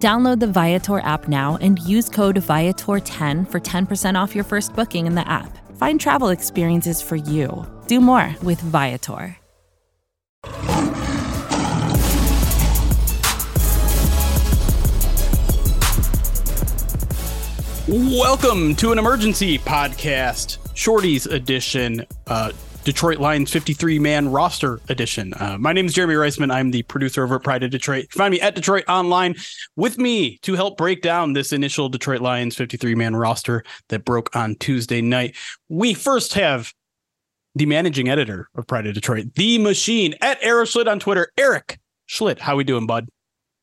Download the Viator app now and use code Viator10 for 10% off your first booking in the app. Find travel experiences for you. Do more with Viator. Welcome to an emergency podcast, Shorties edition, uh, Detroit Lions 53 man roster edition. Uh, my name is Jeremy Reisman. I'm the producer over at Pride of Detroit. Find me at DetroitOnLion with me to help break down this initial Detroit Lions 53 man roster that broke on Tuesday night. We first have the managing editor of Pride of Detroit, the machine at Eric Schlitt on Twitter. Eric Schlitt, how are we doing, bud?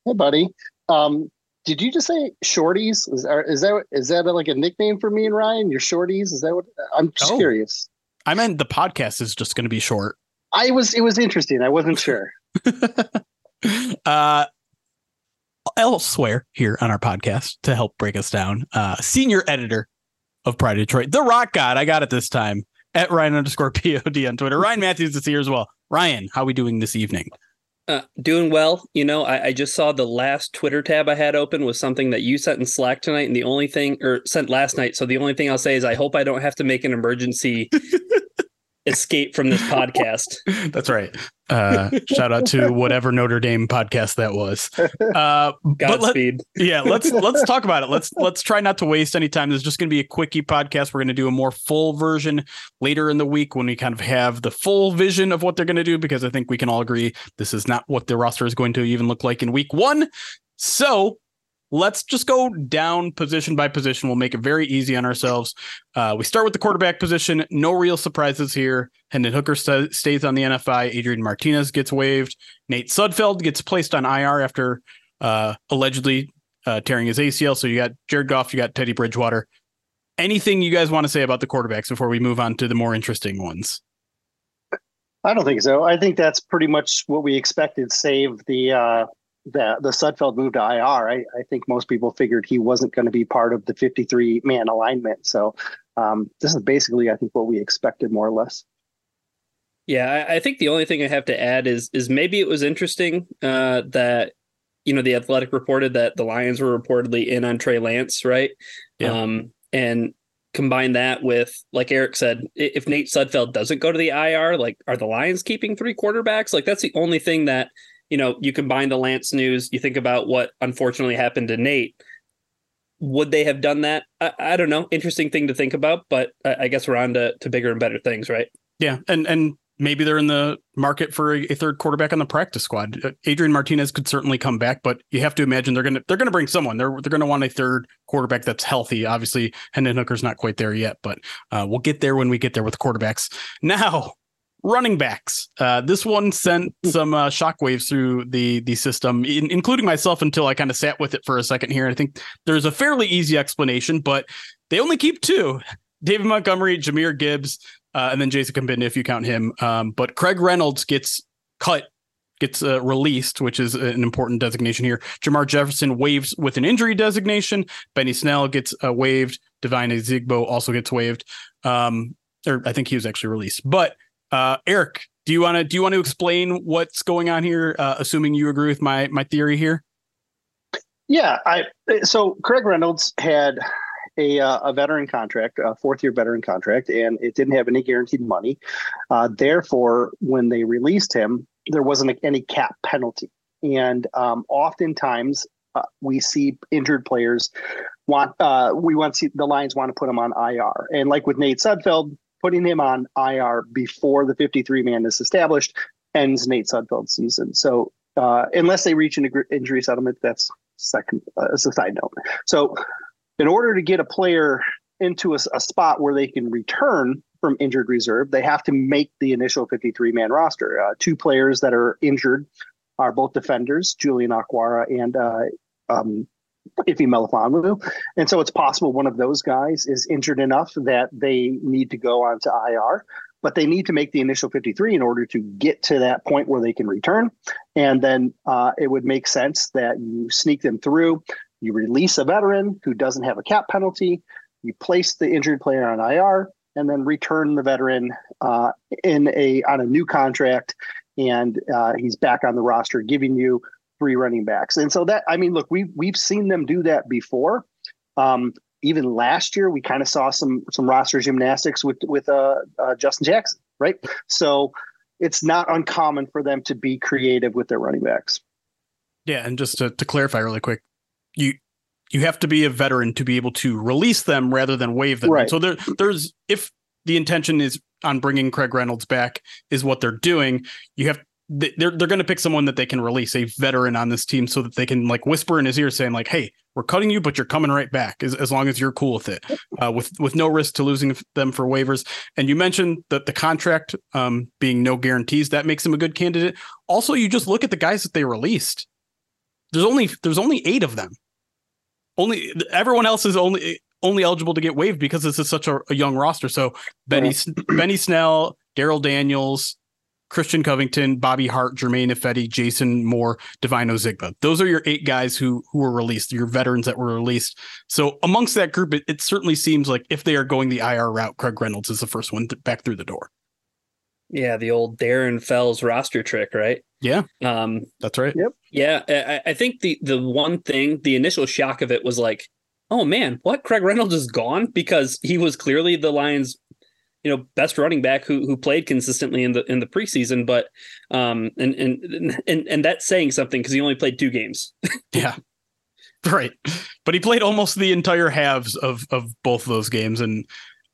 Hey, buddy. Um, did you just say shorties? Is, are, is that is that like a nickname for me and Ryan? Your shorties? Is that what? I'm just oh, curious. I meant the podcast is just going to be short. I was. It was interesting. I wasn't sure. uh, elsewhere here on our podcast to help break us down, uh, senior editor of Pride Detroit, the Rock God. I got it this time at Ryan underscore pod on Twitter. Ryan Matthews is here as well. Ryan, how are we doing this evening? Uh, doing well. You know, I, I, just saw the last Twitter tab I had open was something that you sent in Slack tonight, and the only thing, or sent last night. So the only thing I'll say is I hope I don't have to make an emergency escape from this podcast. That's right. Uh, shout out to whatever Notre Dame podcast that was. Uh, Godspeed. Let, yeah, let's let's talk about it. Let's let's try not to waste any time. This is just going to be a quickie podcast. We're going to do a more full version later in the week when we kind of have the full vision of what they're going to do because I think we can all agree this is not what the roster is going to even look like in week one. So let's just go down position by position. We'll make it very easy on ourselves. Uh, we start with the quarterback position. No real surprises here. Hendon Hooker st- stays on the NFI. Adrian Martinez gets waived. Nate Sudfeld gets placed on IR after uh, allegedly uh, tearing his ACL. So you got Jared Goff, you got Teddy Bridgewater. Anything you guys want to say about the quarterbacks before we move on to the more interesting ones? I don't think so. I think that's pretty much what we expected, save the uh, the the Sudfeld move to IR, I, I think most people figured he wasn't going to be part of the 53 man alignment. So um, this is basically, I think, what we expected more or less. Yeah, I, I, think the only thing I have to add is is maybe it was interesting uh, that you know the Athletic reported that the Lions were reportedly in on Trey Lance, right? Yeah. Um, and combine that with, like Eric said, if Nate Sudfeld doesn't go to the IR, like are the Lions keeping three quarterbacks? Like that's the only thing that you know, you combine the Lance news, you think about what unfortunately happened to Nate. Would they have done that? I, I don't know. Interesting thing to think about, but I, I, guess we're on to, to bigger and better things, right? Yeah, and and maybe they're in the market for a, third quarterback on the practice squad. Uh, Adrian Martinez could certainly come back, but you have to imagine they're gonna they're gonna bring someone. They're they're gonna want a third quarterback that's healthy. Obviously, Hendon Hooker's not quite there yet, but uh, we'll get there when we get there with quarterbacks. Now running backs. Uh, this one sent some uh, shockwaves through the the system, in, including myself, until I kind of sat with it for a second here. I think there's a fairly easy explanation, but they only keep two: David Montgomery, Jahmyr Gibbs, uh, and then Jason Cabinda, if you count him. Um, but Craig Reynolds gets cut. Gets uh, released, which is an important designation here. Jermar Jefferson waves with an injury designation. Benny Snell gets uh, waived. Devine Ozigbo also gets waived. Um, or I think he was actually released. But uh, Eric, do you want to do you want to explain what's going on here? Uh, assuming you agree with my my theory here. Yeah, I so Craig Reynolds had a uh, a veteran contract, a fourth year veteran contract, and it didn't have any guaranteed money. Uh, therefore, when they released him, there wasn't any cap penalty, and um, oftentimes uh, we see injured players want uh, we want to see the Lions want to put them on IR, and like with Nate Sudfeld, putting him on IR before the 53 man is established ends Nate Sudfeld's season. So uh, unless they reach an injury settlement, that's second uh, as a side note. So in order to get a player into a, a, spot where they can return from injured reserve, they have to make the initial 53 man roster. Uh, two players that are injured are both defenders, Julian Okwara and uh, um, Ife Melifonwu. And so it's possible one of those guys is injured enough that they need to go onto IR, but they need to make the initial 53 in order to get to that point where they can return. And then uh, it would make sense that you sneak them through. You release a veteran who doesn't have a cap penalty. You place the injured player on IR, and then return the veteran uh, in a on a new contract, and uh, he's back on the roster, giving you three running backs. And so that I mean, look, we we've seen them do that before. Um, even last year, we kind of saw some some roster gymnastics with with uh, uh, Justin Jackson, right? So it's not uncommon for them to be creative with their running backs. Yeah, and just to, to clarify really quick, you you have to be a veteran to be able to release them rather than waive them. Right. So there, there's if the intention is on bringing Craig Reynolds back is what they're doing, you have they're they're going to pick someone that they can release a veteran on this team so that they can like whisper in his ear saying like hey we're cutting you but you're coming right back as, as long as you're cool with it. Uh, with with no risk to losing them for waivers. And you mentioned that the contract um, being no guarantees that makes him a good candidate. Also you just look at the guys that they released. There's only there's only eight of them. Only everyone else is only only eligible to get waived because this is such a, a young roster. So benny benny snell Darrell daniels Christian Covington, Bobby Hart, Germain Ifedi, Jason Moore, Devine Ozigbo. Those are your eight guys who who were released, your veterans that were released. So amongst that group, it, it certainly seems like if they are going the IR route, Craig Reynolds is the first one to, back through the door. Yeah, the old Darren Fells roster trick, right? Yeah, um, that's right. Yep. Yeah, I, I think the the one thing, the initial shock of it was like, oh man, what? Craig Reynolds is gone because he was clearly the Lions' you know best running back who who played consistently in the in the preseason but um and and and, and that's saying something because he only played two games. Yeah. Right. But he played almost the entire halves of of both of those games and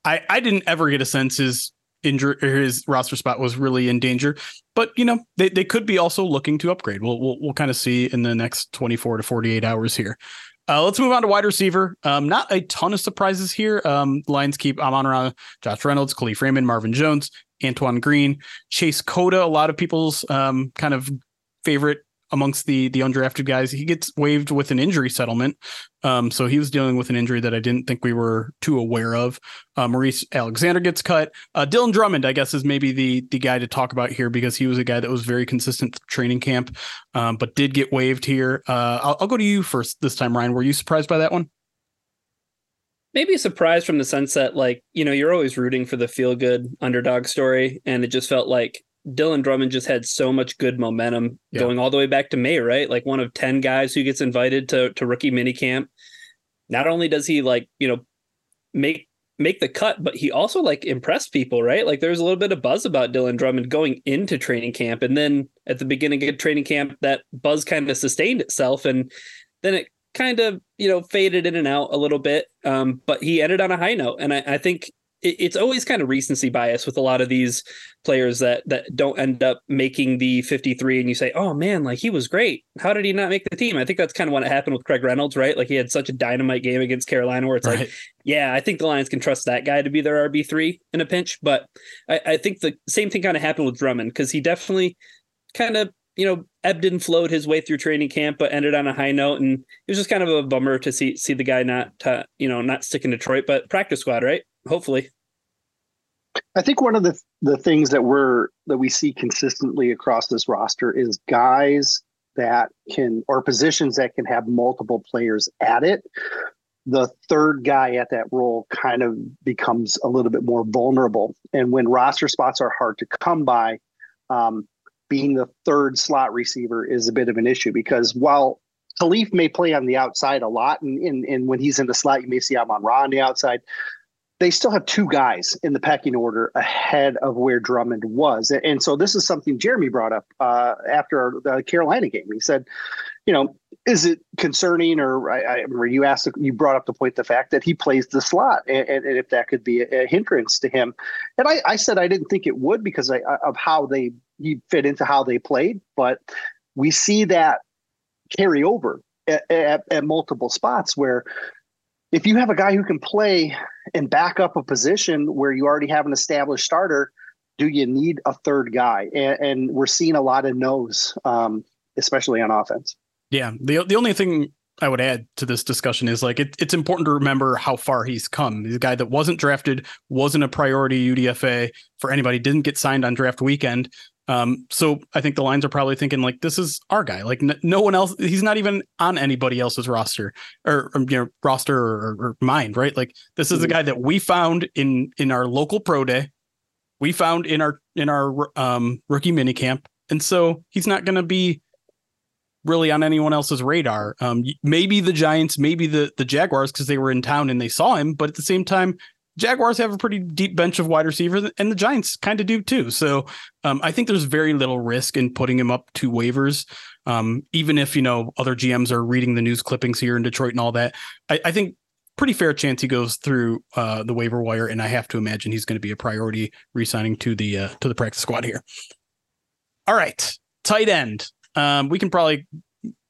i i didn't ever get a sense his injury his roster spot was really in danger but you know they, they could be also looking to upgrade. We'll we'll, we'll kind of see in the next 24 to 48 hours here uh, let's move on to wide receiver. Um, not a ton of surprises here. Um, Lions keep Amon Ra, Josh Reynolds, Kalif Raymond, Marvin Jones, Antoine Green, Chase Cota. A lot of people's um, kind of favorite amongst the the undrafted guys. He gets waived with an injury settlement, um, so he was dealing with an injury that I didn't think we were too aware of. Uh, Maurice Alexander gets cut. Uh, Dylan Drummond, I guess, is maybe the the guy to talk about here because he was a guy that was very consistent training camp, um, but did get waived here. Uh, I'll, I'll go to you first this time, Ryan. Were you surprised by that one? maybe a surprise from the sense that like you know you're always rooting for the feel good underdog story and it just felt like Dylan Drummond just had so much good momentum yeah. going all the way back to May, right? Like one of 10 guys who gets invited to to rookie minicamp. Not only does he like, you know, make make the cut, but he also like impressed people, right? Like there's a little bit of buzz about Dylan Drummond going into training camp. And then at the beginning of training camp, that buzz kind of sustained itself. And then it kind of, you know, faded in and out a little bit. Um, but he ended on a high note. And I, I think it's always kind of recency bias with a lot of these players that that don't end up making the 53 and you say oh man like he was great. How did he not make the team? I think that's kind of what happened with craig reynolds right? Like he had such a dynamite game against carolina where it's right. like yeah i think the lions can trust that guy to be their rb3 in a pinch but i, I think the same thing kind of happened with drummond because he definitely kind of you know ebbed and flowed his way through training camp but ended on a high note and it was just kind of a bummer to see see the guy not uh, you know not stick in detroit but practice squad right? Hopefully I think one of the the things that we're that we see consistently across this roster is guys that can or positions that can have multiple players at it. The third guy at that role kind of becomes a little bit more vulnerable, and when roster spots are hard to come by, um, being the third slot receiver is a bit of an issue because while Kalif may play on the outside a lot, and, and, and when he's in the slot, you may see Amon Ra on the outside they still have two guys in the pecking order ahead of where Drummond was. And so this is something Jeremy brought up uh, after the Carolina game. He said, you know, is it concerning or I, I remember you asked, you brought up the point, the fact that he plays the slot and, and if that could be a, a, hindrance to him. And I, I said, I didn't think it would because I, of how they he fit into how they played, but we see that carry over at, at, at multiple spots where if you have a guy who can play and back up a position where you already have an established starter, do you need a third guy? And, and we're seeing a lot of no's, um, especially on offense. Yeah. The, the only thing I would add to this discussion is like it, it's important to remember how far he's come. He's a guy that wasn't drafted, wasn't a priority UDFA for anybody, didn't get signed on draft weekend. Um, so I think the lines are probably thinking like this is our guy. Like n- no one else. He's not even on anybody else's roster or, or you know roster or, or mind. Right. Like this is mm-hmm. a guy that we found in in our local pro day. We found in our in our um, rookie minicamp, and so he's not going to be really on anyone else's radar. Um, maybe the Giants, maybe the the Jaguars because they were in town and they saw him, but at the same time, Jaguars have a pretty deep bench of wide receivers, and the Giants kind of do too. So um, I think there's very little risk in putting him up to waivers, um, even if you know other GMs are reading the news clippings here in Detroit and all that. I, I think pretty fair chance he goes through uh, the waiver wire, and I have to imagine he's going to be a priority re-signing to the uh, to the practice squad here. All right, tight end. Um, we can probably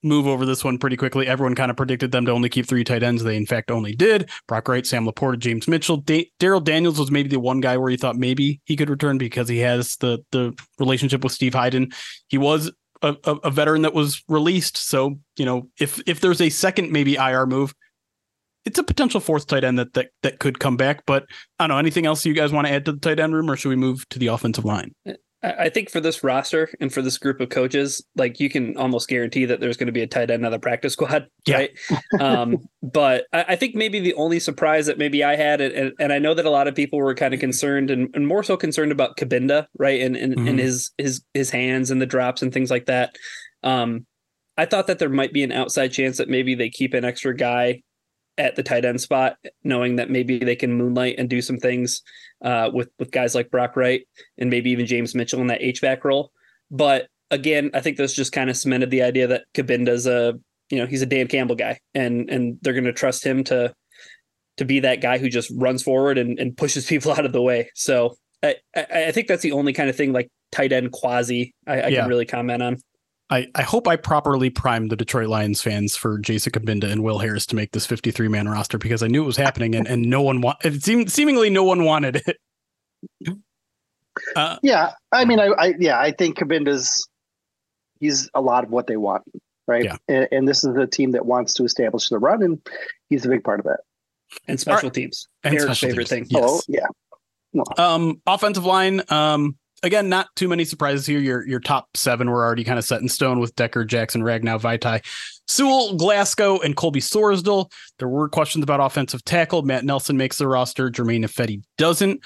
move over this one pretty quickly. Everyone kind of predicted them to only keep three tight ends. They in fact only did. Brock Wright, Sam LaPorta, James Mitchell, da- Darrell Daniels was maybe the one guy where you thought maybe he could return because he has the the relationship with Steve Heiden. He was a, a, a veteran that was released, so you know if if there's a second maybe IR move. It's a potential fourth tight end that, that that could come back, but I don't know. Anything else you guys want to add to the tight end room, or should we move to the offensive line? Uh, I think for this roster and for this group of coaches, like you can almost guarantee that there's going to be a tight end on the practice squad, yeah. right? um, but I, I, think maybe the only surprise that maybe I had, and, and I know that a lot of people were kind of concerned and, and more so concerned about Cabinda, right, and and, mm-hmm. and his his his hands and the drops and things like that. Um, I thought that there might be an outside chance that maybe they keep an extra guy at the tight end spot, knowing that maybe they can moonlight and do some things uh, with with guys like Brock Wright and maybe even James Mitchell in that H-back role. But again, I think this just kind of cemented the idea that Cabinda's a you know he's a Dan Campbell guy, and and they're going to trust him to to be that guy who just runs forward and, and pushes people out of the way. So I, I, I think that's the only kind of thing like tight end quasi I, I yeah. can really comment on. I, I hope I properly primed the Detroit Lions fans for Jason Cabinda and Will Harris to make this 53 man roster because I knew it was happening and, and no one want it seemed seemingly no one wanted it. Uh, yeah, I mean, I, I, yeah, I think Cabinda's he's a lot of what they want, right? Yeah. And, and, this is a team that wants to establish the run, and he's a big part of that. And special right. teams, and Eric's favorite teams. thing. Yes. Oh yeah. No. Um, offensive line. Um, again, not too many surprises here. Your your top seven were already kind of set in stone with Decker, Jackson, Ragnow, Vaitai, Sewell, Glasgow, and Colby Sorsdal. There were questions about offensive tackle. Matt Nelson makes the roster. Germain Ifedi doesn't.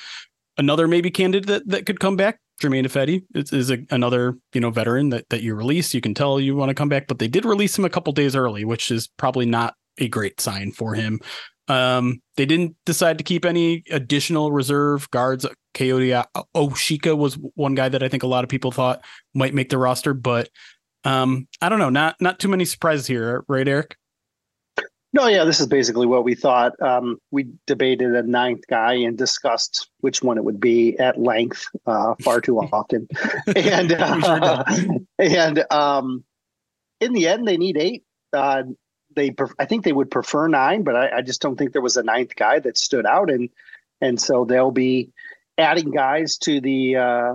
Another maybe candidate that, that could come back. Germain Ifedi is, is a, another you know veteran that that you release. You can tell you want to come back, but they did release him a couple days early, which is probably not a great sign for him. Um, they didn't decide to keep any additional reserve guards. Kayode uh, Awosika was one guy that I think a lot of people thought might make the roster, but um, I don't know. Not not too many surprises here, right, Eric? No, yeah, this is basically what we thought. Um, we debated a ninth guy and discussed which one it would be at length, uh, far too often, and uh, and um, in the end, they need eight. Uh, they I think they would prefer nine, but I, I, just don't think there was a ninth guy that stood out, and and so they'll be adding guys to the uh,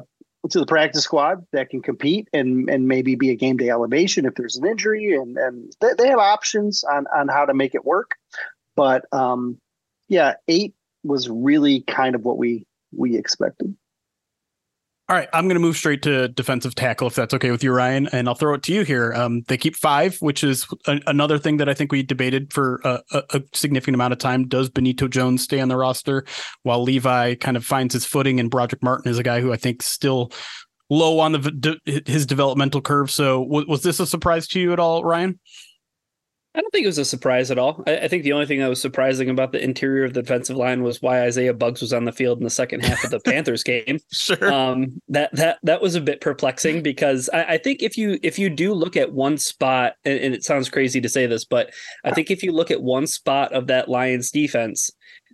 to the practice squad that can compete and and maybe be a game day elevation if there's an injury, and and they, they have options on on how to make it work, but um, yeah, eight was really kind of what we we expected. All right, I'm going to move straight to defensive tackle if that's okay with you, Ryan, and I'll throw it to you here. Um, they keep five, which is a- another thing that I think we debated for a-, a, significant amount of time. Does Benito Jones stay on the roster while Levi kind of finds his footing? And Brodric Martin is a guy who I think still low on the de- his developmental curve. So w- was this a surprise to you at all, Ryan? I don't think it was a surprise at all. I, I, think the only thing that was surprising about the interior of the defensive line was why Isaiah Buggs was on the field in the second half of the Panthers game. Sure. Um, that that that was a bit perplexing because I, I, think if you if you do look at one spot, and, and it sounds crazy to say this, but I think if you look at one spot of that Lions defense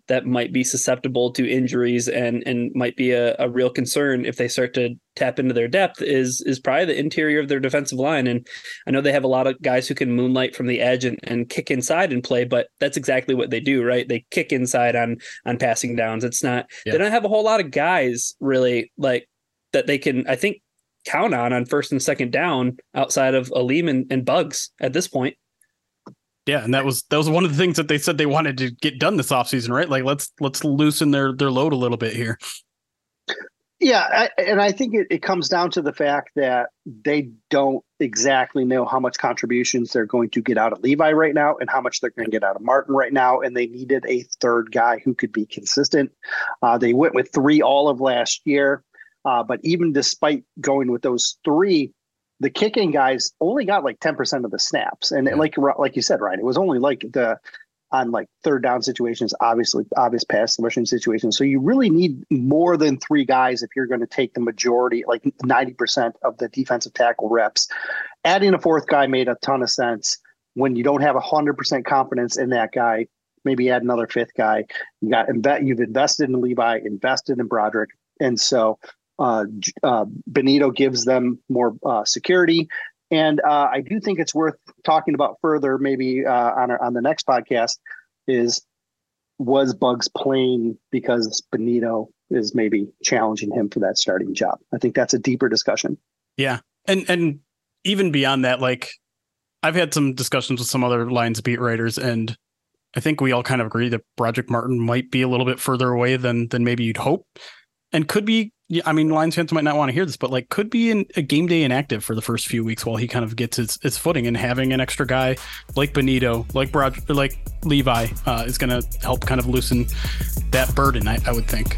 that might be susceptible to injuries and and might be a, a real concern if they start to tap into their depth is is probably the interior of their defensive line. And I know they have a lot of guys who can moonlight from the edge and, and kick inside and play, but that's exactly what they do, right? They kick inside on on passing downs. It's not yeah. they don't have a whole lot of guys really like that they can I think count on on first and second down outside of Alim and, and Buggs at this point. Yeah, and that was that was one of the things that they said they wanted to get done this offseason, right? Like let's let's loosen their their load a little bit here. Yeah, I, and I think it, it comes down to the fact that they don't exactly know how much contributions they're going to get out of Levi right now and how much they're going to get out of Martin right now. And they needed a third guy who could be consistent. Uh, they went with three all of last year. Uh, but even despite going with those three, the kicking guys only got like 10% of the snaps. And yeah. like like you said, Ryan, it was only like the on like third down situations, obviously obvious pass rushing situations. So you really need more than three guys if you're going to take the majority, like 90% of the defensive tackle reps. Adding a fourth guy made a ton of sense when you don't have hundred percent confidence in that guy. Maybe add another fifth guy. You got you've invested in Levi, invested in Brodric, and so uh, uh, Benito gives them more uh, security. And uh, I do think it's worth talking about further, maybe uh, on our, on the next podcast. Is was Buggs playing because Benito is maybe challenging him for that starting job? I think that's a deeper discussion. Yeah, and and even beyond that, like I've had some discussions with some other Lions beat writers, and I think we all kind of agree that Brodric Martin might be a little bit further away than than maybe you'd hope, and could be yeah, I mean, Lions fans might not want to hear this, but like, could be in a game day inactive for the first few weeks while he kind of gets his, his footing and having an extra guy like Benito, like Broad, like Levi, uh, is going to help kind of loosen that burden. I, I would think.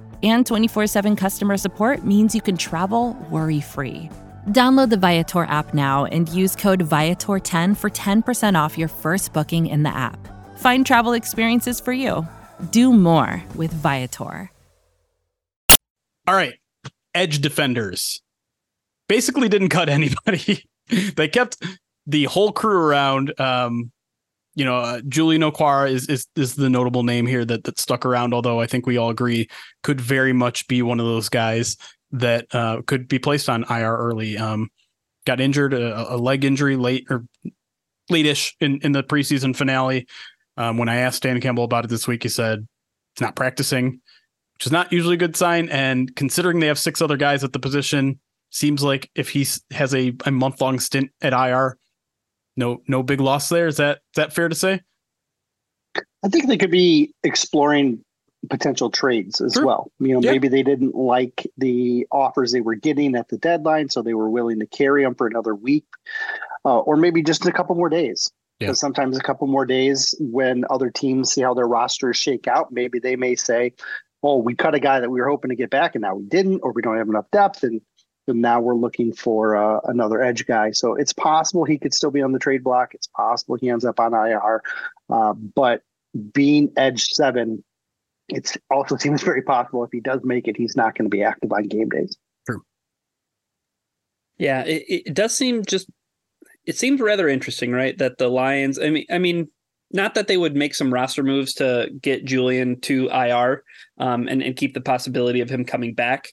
and 24 7 customer support means you can travel worry free. Download the Viator app now and use code Viator10 for 10% off your first booking in the app. Find travel experiences for you. Do more with Viator. All right. Edge defenders basically didn't cut anybody. they kept the whole crew around. Um, you know, uh, Julian Okwara is, is is the notable name here that that stuck around. Although I think we all agree could very much be one of those guys that uh, could be placed on IR early. Um, got injured, a, a leg injury late or late-ish in in the preseason finale. Um, when I asked Dan Campbell about it this week, he said he's not practicing, which is not usually a good sign. And considering they have six other guys at the position, seems like if he has a, a month long stint at IR, no no big loss there. Is that is that fair to say? I think they could be exploring potential trades as sure. well. You know, yeah. maybe they didn't like the offers they were getting at the deadline, so they were willing to carry them for another week, uh, or maybe just a couple more days. Because yeah. sometimes a couple more days, when other teams see how their rosters shake out, maybe they may say, "Oh, we cut a guy that we were hoping to get back, and now we didn't, or we don't have enough depth." And and now we're looking for uh, another edge guy. So it's possible he could still be on the trade block. It's possible he ends up on IR. Uh, but being edge seven, it also seems very possible if he does make it, he's not going to be active on game days. True. Yeah, it, it does seem just. It seems rather interesting, right? That the Lions. I mean, I mean, not that they would make some roster moves to get Julian to IR um, and and keep the possibility of him coming back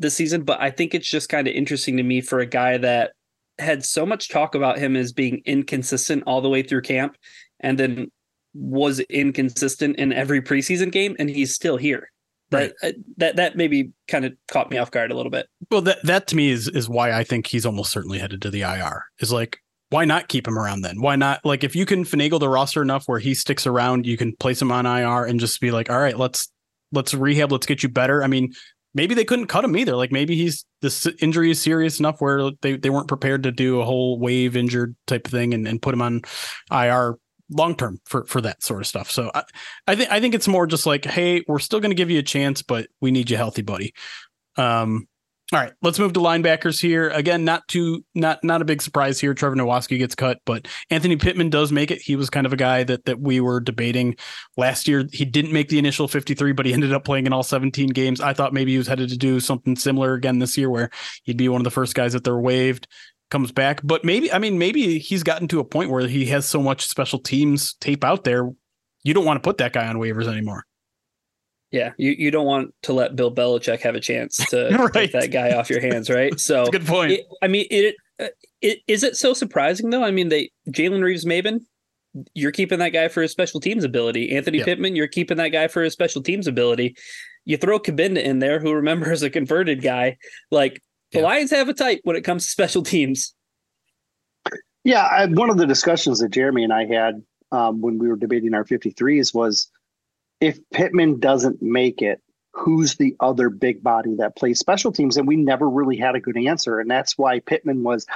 this season, but I think it's just kind of interesting to me for a guy that had so much talk about him as being inconsistent all the way through camp and then was inconsistent in every preseason game and he's still here. Right. That uh, that that maybe kind of caught me off guard a little bit. Well, that that to me is is why I think he's almost certainly headed to the IR. Is like why not keep him around then? Why not like if you can finagle the roster enough where he sticks around, you can place him on IR and just be like, all right, let's let's rehab, let's get you better. I mean, maybe they couldn't cut him either. Like maybe he's this injury is serious enough where they, they weren't prepared to do a whole wave injured type of thing and, and put him on IR long term for for that sort of stuff. So I, I think I think it's more just like, hey, we're still going to give you a chance, but we need you healthy, buddy. Um, all right, let's move to linebackers here. Again, not too not not a big surprise here. Trevor Nowaske gets cut, but Anthony Pittman does make it. He was kind of a guy that that we were debating last year. He didn't make the initial 53, but he ended up playing in all 17 games. I thought maybe he was headed to do something similar again this year where he'd be one of the first guys that they're waived comes back. But maybe I mean maybe he's gotten to a point where he has so much special teams tape out there. You don't want to put that guy on waivers anymore. Yeah, you, you don't want to let Bill Belichick have a chance to right. take that guy off your hands, right? So good point. It, I mean, it, uh, it is it so surprising though? I mean, they Jalen Reeves-Maybin, you're keeping that guy for his special teams ability. Anthony yep. Pittman, you're keeping that guy for his special teams ability. You throw Cabinda in there, who remembers a converted guy. Like the Lions have a type when it comes to special teams. Yeah, I, one of the discussions that Jeremy and I had um, when we were debating our 53s was if Pittman doesn't make it, who's the other big body that plays special teams? And we never really had a good answer. And that's why Pittman was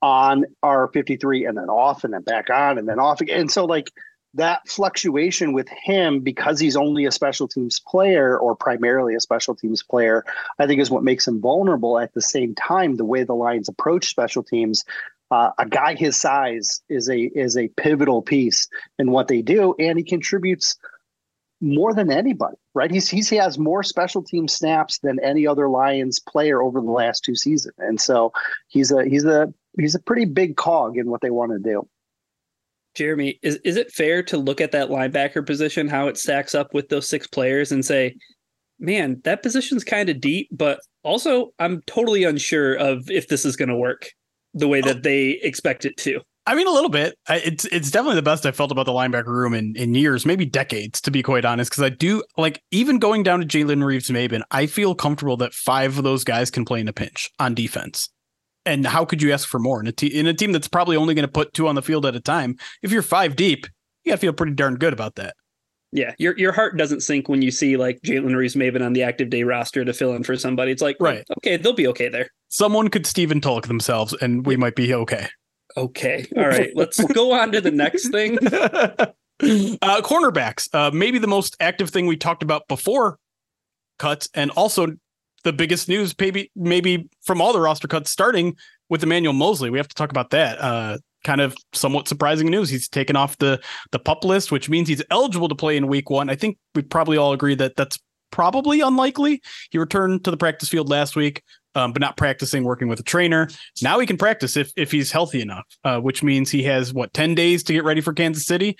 on our 53 and then off and then back on and then off again. And so, like, that fluctuation with him because he's only a special teams player or primarily a special teams player, I think is what makes him vulnerable. At the same time, the way the Lions approach special teams, uh, a guy his size is a is a pivotal piece in what they do, and he contributes more than anybody, right? He's, he's he has more special team snaps than any other Lions player over the last two seasons, and so he's a he's a he's a pretty big cog in what they want to do. Jeremy, is is it fair to look at that linebacker position, how it stacks up with those six players, and say, man, that position's kind of deep, but also I'm totally unsure of if this is going to work the way that they expect it to. I mean, a little bit. It's it's definitely the best I felt about the linebacker room in, in years, maybe decades, to be quite honest. Because I do like even going down to Jalen Reeves-Maybin, I feel comfortable that five of those guys can play in a pinch on defense. And how could you ask for more in a, te- in a team that's probably only going to put two on the field at a time? If you're five deep, you got to feel pretty darn good about that. Yeah, your your heart doesn't sink when you see like Jalen Reeves Maybin on the active day roster to fill in for somebody. It's like, right, okay, they'll be okay there. Someone could Stephen Tulloch themselves, and we might be okay. Okay. All right. Let's go on to the next thing. Uh, cornerbacks, uh, maybe the most active thing we talked about before cuts, and also the biggest news, maybe maybe from all the roster cuts, starting with Emmanuel Moseley. We have to talk about that. Uh, kind of somewhat surprising news. He's taken off the the pup list, which means he's eligible to play in Week One. I think we probably all agree that that's probably unlikely. He returned to the practice field last week um, but not practicing working with a trainer. Now he can practice if if he's healthy enough, uh, which means he has what ten days to get ready for Kansas City.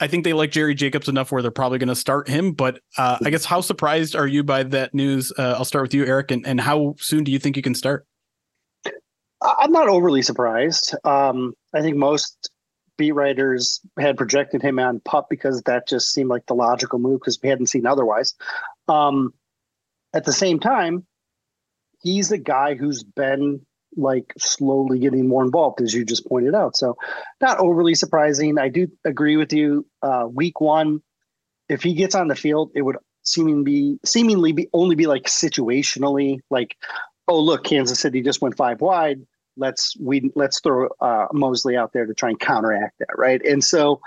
I think they like Jerry Jacobs enough where they're probably going to start him. But uh, I guess how surprised are you by that news? Uh, I'll start with you, Eric, and, and how soon do you think you can start? I'm not overly surprised. Um, I think most beat writers had projected him on pup because that just seemed like the logical move because we hadn't seen otherwise. Um, at the same time, he's a guy who's been like slowly getting more involved, as you just pointed out. So, not overly surprising. I do agree with you. Uh, week one, if he gets on the field, it would seemingly be seemingly be only be like situationally, like, oh look, Kansas City just went five wide. Let's we let's throw uh, Moseley out there to try and counteract that, right? And so.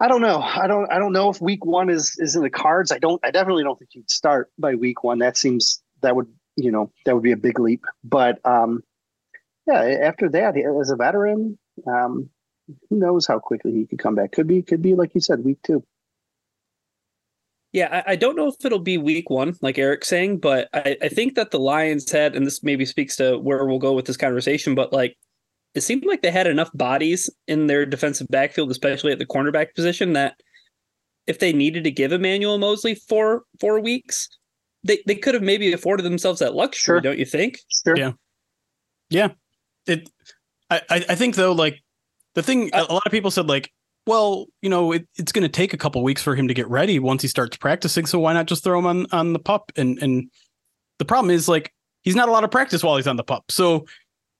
I don't know. I don't. I don't know if week one is is in the cards. I don't. I definitely don't think he'd start by week one. That seems that would you know that would be a big leap. But um, yeah, after that, as a veteran, um, who knows how quickly he could come back? Could be, could be like you said, week two. Yeah, I, don't know if it'll be week one, like Eric's saying, but I, I think that the Lions had, and this maybe speaks to where we'll go with this conversation, but like it seemed like they had enough bodies in their defensive backfield, especially at the cornerback position, that if they needed to give Emmanuel Moseley four four weeks, they they could have maybe afforded themselves that luxury, sure. don't you think? Sure. Yeah. Yeah. It I I think though like the thing a lot of people said like well, you know, it, it's going to take a couple weeks for him to get ready once he starts practicing. So why not just throw him on on the pup? And and the problem is like he's not a lot of practice while he's on the pup. So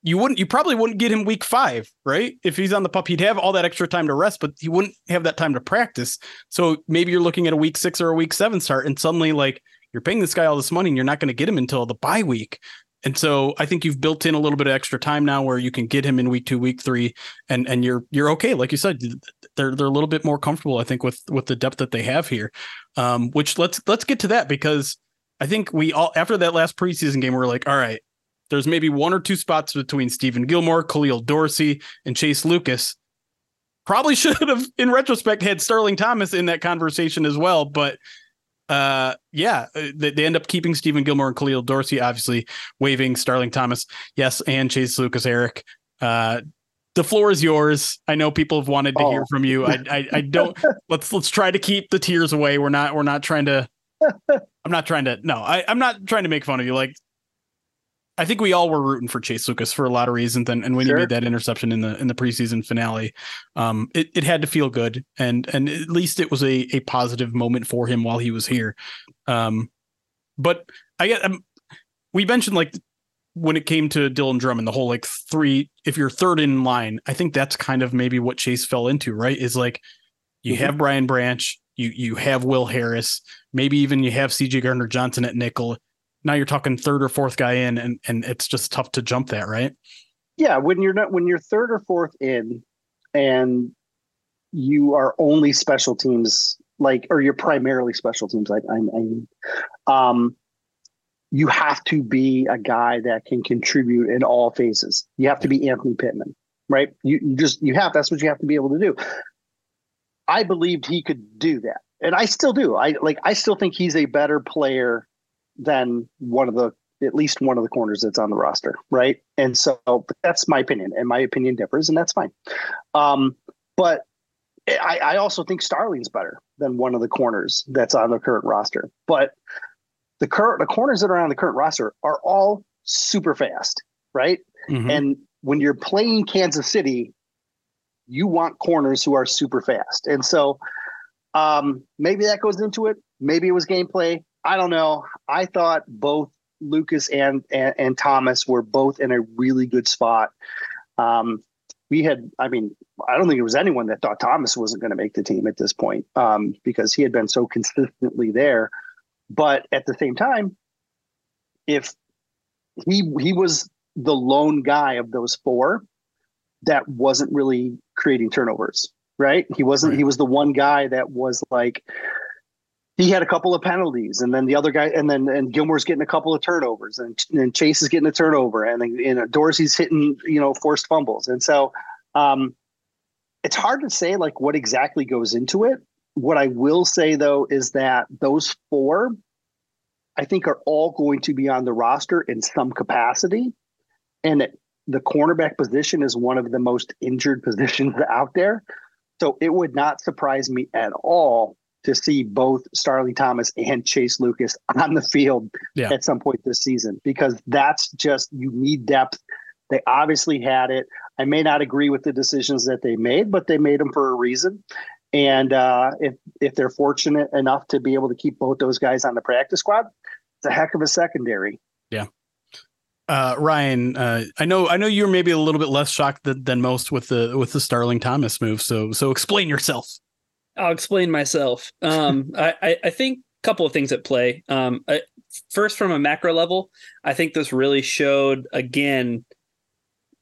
you wouldn't you probably wouldn't get him week five, right? If he's on the pup, he'd have all that extra time to rest, but he wouldn't have that time to practice. So maybe you're looking at a week six or a week seven start, and suddenly like you're paying this guy all this money and you're not going to get him until the bye week. And so I think you've built in a little bit of extra time now where you can get him in week two, week three, and and you're you're okay. Like you said, they're they're a little bit more comfortable, I think, with with the depth that they have here. Um, which let's let's get to that because I think we all after that last preseason game, we are like, all right, there's maybe one or two spots between Steven Gilmore, Khalil Dorsey, and Chase Lucas. Probably should have, in retrospect, had Starling Thomas in that conversation as well. But uh, yeah, uh, they, they end up keeping Steven Gilmore and Khalil Dorsey, obviously waiving Starling Thomas, yes, and Chase Lucas, Eric. Uh, the floor is yours. I know people have wanted to oh. hear from you. I, I, I don't. let's let's try to keep the tears away. We're not we're not trying to. I'm not trying to. No, I, I'm not trying to make fun of you. Like I think we all were rooting for Chase Lucas for a lot of reasons, and, and when sure. he made that interception in the in the preseason finale, um, it, it had to feel good, and and at least it was a a positive moment for him while he was here. Um, but I get um, we mentioned like when it came to Dylan Drummond, the whole like three, if you're third in line, I think that's kind of maybe what Chase fell into, right? Is like you mm-hmm. have Brian Branch, you you have Will Harris, maybe even you have CJ Gardner Johnson at nickel now you're talking third or fourth guy in and and it's just tough to jump that right? Yeah when you're not when you're third or fourth in and you are only special teams like or you're primarily special teams like i mean um you have to be a guy that can contribute in all phases. You have to be anthony pittman right? You, you just you have that's what you have to be able to do. I believed he could do that and i still do. I like i still think he's a better player than one of the at least one of the corners that's on the roster, right? And so that's my opinion, and my opinion differs, and that's fine. Um, but I, I also think Starling's better than one of the corners that's on the current roster. But the current the corners that are on the current roster are all super fast, right? Mm-hmm. And when you're playing Kansas City, you want corners who are super fast. And so um, maybe that goes into it. Maybe it was gameplay. I don't know. I thought both Lucas and, and, and Thomas were both in a really good spot. Um, we had, I mean, I don't think it was anyone that thought Thomas wasn't going to make the team at this point um, because he had been so consistently there. But at the same time, if he he was the lone guy of those four that wasn't really creating turnovers, right? He wasn't. Right. He was the one guy that was like he had a couple of penalties, and then the other guy, and then and Gilmore's getting a couple of turnovers, and, and Chase is getting a turnover, and then and Dorsey's hitting you know forced fumbles, and so um, it's hard to say like what exactly goes into it. What I will say though is that those four, I think, are all going to be on the roster in some capacity, and it, the cornerback position is one of the most injured positions out there. So it would not surprise me at all to see both Starling Thomas and Chase Lucas on the field yeah. at some point this season because that's just you need depth. They obviously had it. I may not agree with the decisions that they made, but they made them for a reason. And uh, if if they're fortunate enough to be able to keep both those guys on the practice squad, it's a heck of a secondary. Yeah. Uh, Ryan, uh, I know I know you're maybe a little bit less shocked than, than most with the with the Starling Thomas move. So so explain yourself. I'll explain myself. Um, I, I think a couple of things at play. Um, I, first, from a macro level, I think this really showed again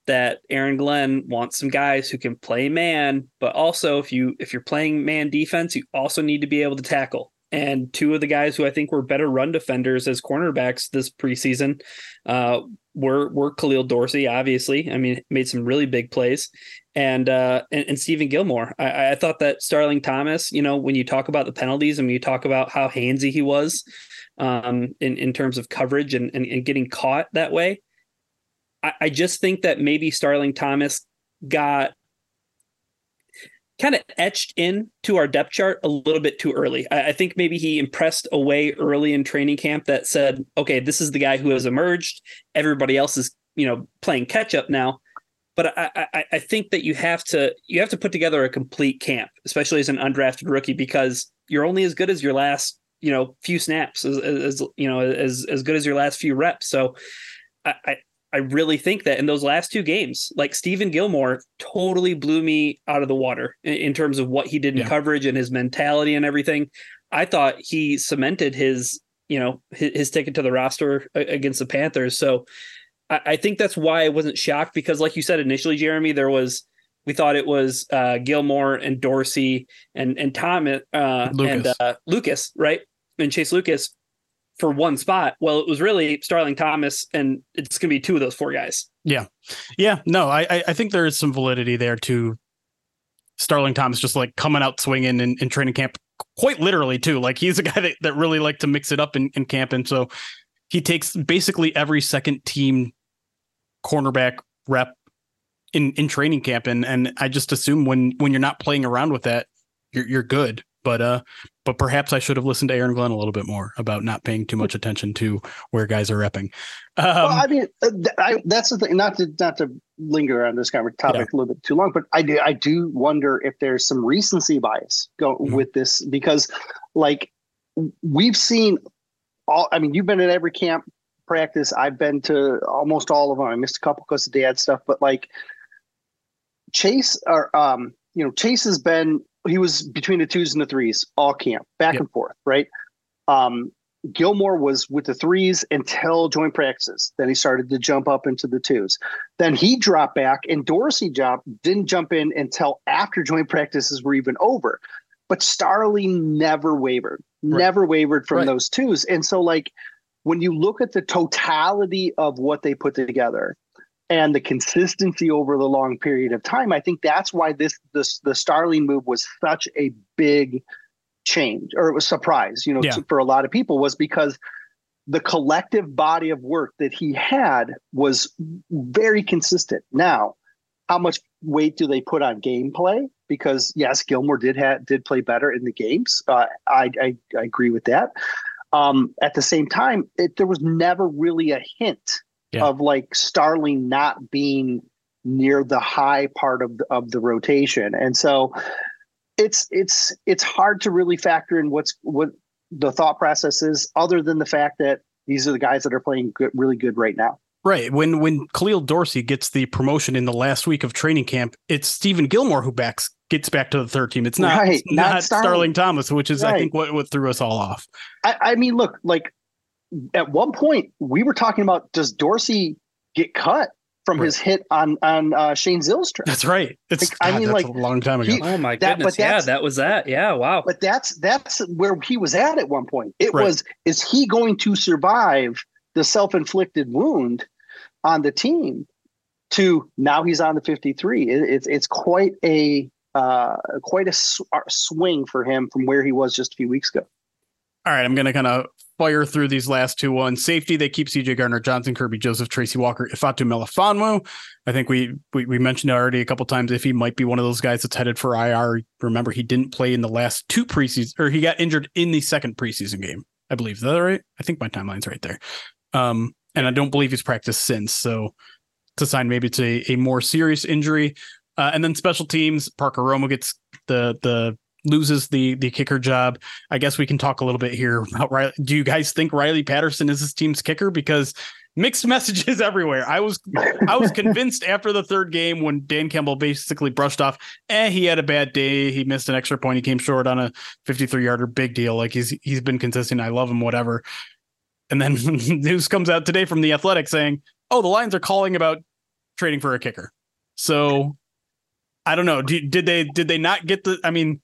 that Aaron Glenn wants some guys who can play man, but also if you if you're playing man defense, you also need to be able to tackle. And two of the guys who I think were better run defenders as cornerbacks this preseason uh, were were Khalil Dorsey, obviously. I mean, made some really big plays, and uh, and, and Stephon Gilmore. I, I, thought that Starling Thomas, you know, when you talk about the penalties and when you talk about how handsy he was um, in in terms of coverage and, and, and getting caught that way, I, I just think that maybe Starling Thomas got kind of etched in to our depth chart a little bit too early. I, I, think maybe he impressed away early in training camp that said, okay, this is the guy who has emerged. Everybody else is, you know, playing catch up now but I, I, I think that you have to you have to put together a complete camp, especially as an undrafted rookie, because you're only as good as your last you know few snaps, as, as you know as as good as your last few reps. So I, I really think that in those last two games, like Steven Gilmore totally blew me out of the water in, in terms of what he did in yeah. coverage and his mentality and everything. I thought he cemented his, you know, his, his ticket to the roster against the Panthers. So I, I, think that's why I wasn't shocked because, like you said initially, Jeremy, there was we thought it was uh, Gilmore and Dorsey and and Tom uh, and uh, Lucas, right? And Chase Lucas for one spot. Well, it was really Starling Thomas, and it's going to be two of those four guys. Yeah, yeah. No, I I think there is some validity there to Starling Thomas just like coming out swinging in, in training camp, quite literally too. Like he's a guy that, that really like to mix it up in, in camp, and so he takes basically every second team cornerback rep in in training camp, and and I just assume when when you're not playing around with that, you're you're good. But uh, but perhaps I should have listened to Aaron Glenn a little bit more about not paying too much attention to where guys are repping. Um, well, I mean, uh, I, that's the thing. Not to not to linger on this kind of topic yeah. a little bit too long, but I do I do wonder if there's some recency bias go mm-hmm. with this because, like, we've seen all. I mean, you've been at every camp practice. I've been to almost all of them. I missed a couple because of dad stuff, but like Chase or um, you know, Chase has been he was between the twos and the threes all camp, back yep. and forth, right? Um, Gilmore was with the threes until joint practices. Then he started to jump up into the twos. Then he dropped back, and Dorsey job didn't jump in until after joint practices were even over. But Starling never wavered, right. never wavered from right. those twos. And so, like, when you look at the totality of what they put together, and the consistency over the long period of time. I think that's why this this the Starling move was such a big change or it was surprise, you know, yeah. to, for a lot of people was because the collective body of work that he had was very consistent. Now, how much weight do they put on gameplay? Because yes, Gilmore did have did play better in the games. Uh, I, I, I agree with that. Um, at the same time, it, there was never really a hint yeah. of like Starling not being near the high part of the, of the rotation, and so it's it's it's hard to really factor in what's what the thought process is, other than the fact that these are the guys that are playing good, really good right now. Right. When when Khalil Dorsey gets the promotion in the last week of training camp, it's Steven Gilmore who backs gets back to the third team. It's not, right. not, not Starling. Starling. Thomas, which is right. I think what, what threw us all off. I, I mean, look, like at one point we were talking about does Dorsey get cut from right. his hit on on uh, Shane Zylstra? That's right. It's like, God, I mean, like a long time ago. He, oh my that, goodness! yeah, that was that. Yeah, wow. But that's that's where he was at at one point. It right. was is he going to survive the self inflicted wound on the team? To now he's on the fifty three. It, it's it's quite a uh, quite a sw- swing for him from where he was just a few weeks ago. All right, I'm going to kind of fire through these last two ones. Safety, they keep CJ Gardner Johnson, Kerby Joseph, Tracy Walker, Ifeatu Melifonwu. I think we, we we mentioned already a couple times if he might be one of those guys that's headed for IR. Remember, he didn't play in the last two preseason, or he got injured in the second preseason game. I believe is that right? I think my timeline's right there. Um, and I don't believe he's practiced since. So a sign maybe it's a, a more serious injury. Uh, and then special teams, Parker Romo gets the the loses the the kicker job. I guess we can talk a little bit here about Riley. Do you guys think Riley Patterson is this team's kicker? Because mixed messages everywhere. I was I was convinced after the third game when Dan Campbell basically brushed off, eh, he had a bad day. He missed an extra point. He came short on a 53 yarder. Big deal. Like he's he's been consistent. I love him. Whatever. And then news comes out today from the Athletic saying, "Oh, the Lions are calling about trading for a kicker." So I don't know. Did, did they did they not get the? I mean,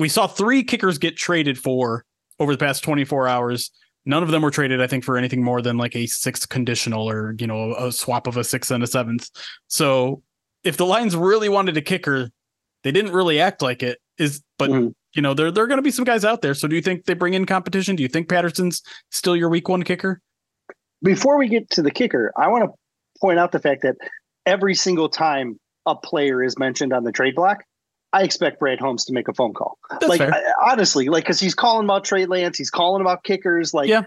we saw three kickers get traded for over the past 24 hours. None of them were traded, I think, for anything more than like a sixth conditional or, you know, a swap of a sixth and a seventh. So if the Lions really wanted a kicker, they didn't really act like it. Is but mm-hmm. you know, there there are gonna be some guys out there. So do you think they bring in competition? Do you think Patterson's still your week one kicker? Before we get to the kicker, I want to point out the fact that every single time a player is mentioned on the trade block, I expect Brad Holmes to make a phone call. That's like I, honestly, like because he's calling about Trey Lance, he's calling about kickers. Like yeah.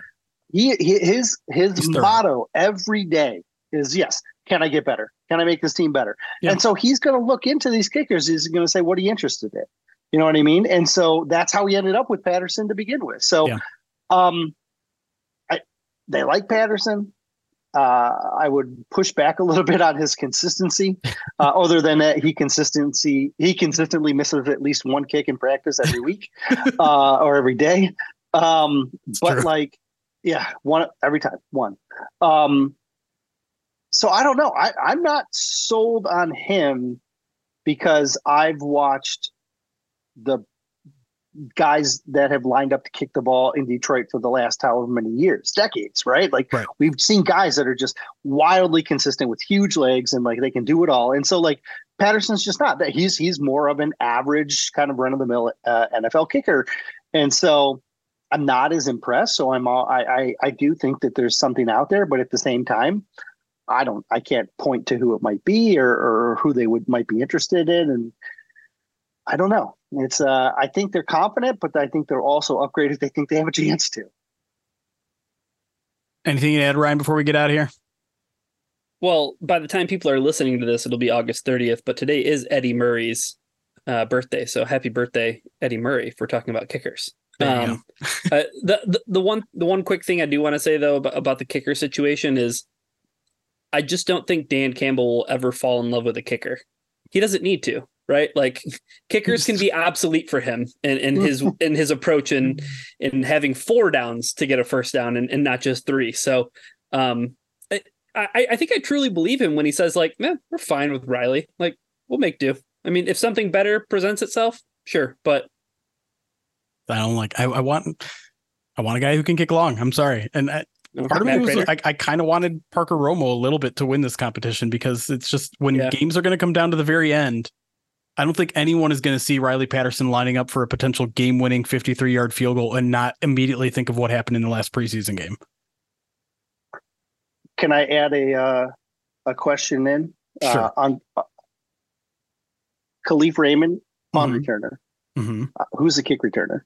he, he his his motto every day is yes, can I get better? Can I make this team better? Yeah. And so he's going to look into these kickers. He's going to say, what are you interested in? You know what I mean? And so that's how he ended up with Patterson to begin with. So, yeah. um, I, they like Patterson. Uh, I would push back a little bit on his consistency. Uh, other than that, he consistency he consistently misses at least one kick in practice every week uh, or every day. Um, but true. like, yeah, one every time, one. Um, so I don't know. I, I'm not sold on him because I've watched the guys that have lined up to kick the ball in Detroit for the last however many years, decades, right? Like right. we've seen guys that are just wildly consistent with huge legs and like they can do it all. And so like Patterson's just not that he's he's more of an average kind of run of the mill uh, NFL kicker. And so I'm not as impressed. So I'm all, I, I I do think that there's something out there, but at the same time, I don't I can't point to who it might be or or who they would might be interested in and I don't know. It's uh, I think they're confident, but I think they're also upgraded. They think they have a chance to. Anything to add, Ryan, before we get out of here? Well, by the time people are listening to this, it'll be August 30th. But today is Eddie Murray's uh, birthday, so happy birthday, Eddie Murray, for talking about kickers. Um, uh, the, the the one the one quick thing I do want to say though about, about the kicker situation is, I just don't think Dan Campbell will ever fall in love with a kicker. He doesn't need to right? Like kickers can be obsolete for him and in, in his in his approach in in having four downs to get a first down and, and not just three. So um I, I think I truly believe him when he says like, man, we're fine with Riley. Like we'll make do. I mean, if something better presents itself, sure. But I don't like I, I want I want a guy who can kick long. I'm sorry. And I, part of me was I, I kind of wanted Parker Romo a little bit to win this competition because it's just when yeah. games are going to come down to the very end, I don't think anyone is going to see Riley Patterson lining up for a potential game winning 53 yard field goal and not immediately think of what happened in the last preseason game. Can I add a uh, a question in uh, sure. uh, on uh, Kalif Raymond, punt mm-hmm. returner? Mm-hmm. Uh, who's the kick returner?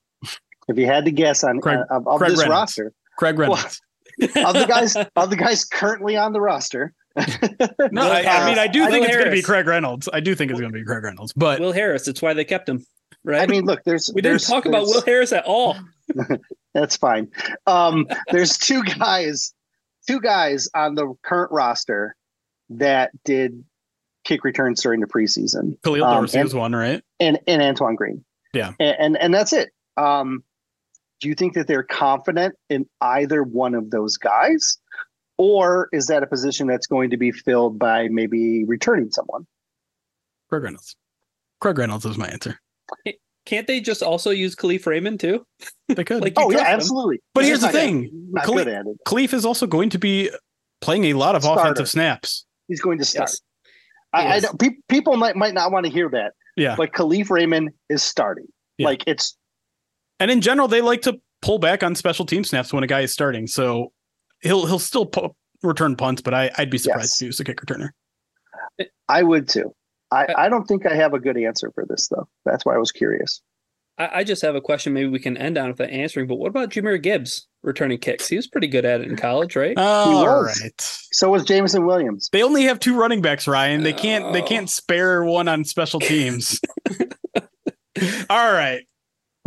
If you had to guess on Craig, uh, of, of this Reynolds. roster, Craig Reynolds. Well, of the guys of the guys currently on the roster, no, I, I, mean I do think it's going to be Craig Reynolds. I do think it's going to be Craig Reynolds, but Will Harris. It's why they kept him. Right. I mean, look, there's we didn't talk about Will Harris at all. that's fine. Um, there's two guys, two guys on the current roster that did kick returns during the preseason. Khalil um, Dorsey was one, right? And and Antoine Green. Yeah. And and, and that's it. Um, do you think that they're confident in either one of those guys? Or is that a position that's going to be filled by maybe returning someone? Craig Reynolds. Craig Reynolds is my answer. Can't they just also use Kalif Raymond too? They could. like oh yeah, absolutely. But here's the thing: Kalif, Kalif is also going to be playing a lot of Starter. offensive snaps. He's going to start. Yes. I, I don't, pe- people might might not want to hear that. Yeah. But Kalif Raymond is starting. Yeah. Like it's. And in general, they like to pull back on special team snaps when a guy is starting. So he'll he'll still pu- return punts, but I, I'd be surprised yes. if he was a kick returner. I would too. I, uh, I don't think I have a good answer for this though. That's why I was curious. I, I just have a question. Maybe we can end on with that answering. But what about Jahmyr Gibbs returning kicks? He was pretty good at it in college, right? Oh, all right. So was Jameson Williams. They only have two running backs, Ryan. They can't. Oh. They can't spare one on special teams. all right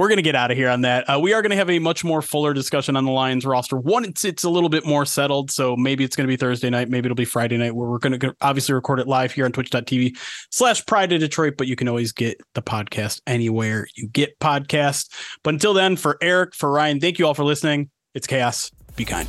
we're going to get out of here on that. Uh, we are going to have a much more fuller discussion on the Lions roster. One, it's it's a little bit more settled, so maybe it's going to be Thursday night, maybe it'll be Friday night, where we're going to obviously record it live here on Twitch.tv slash Pride of Detroit. But you can always get the podcast anywhere you get podcasts. But until then, for Eric, for Ryan, thank you all for listening. It's chaos. Be kind.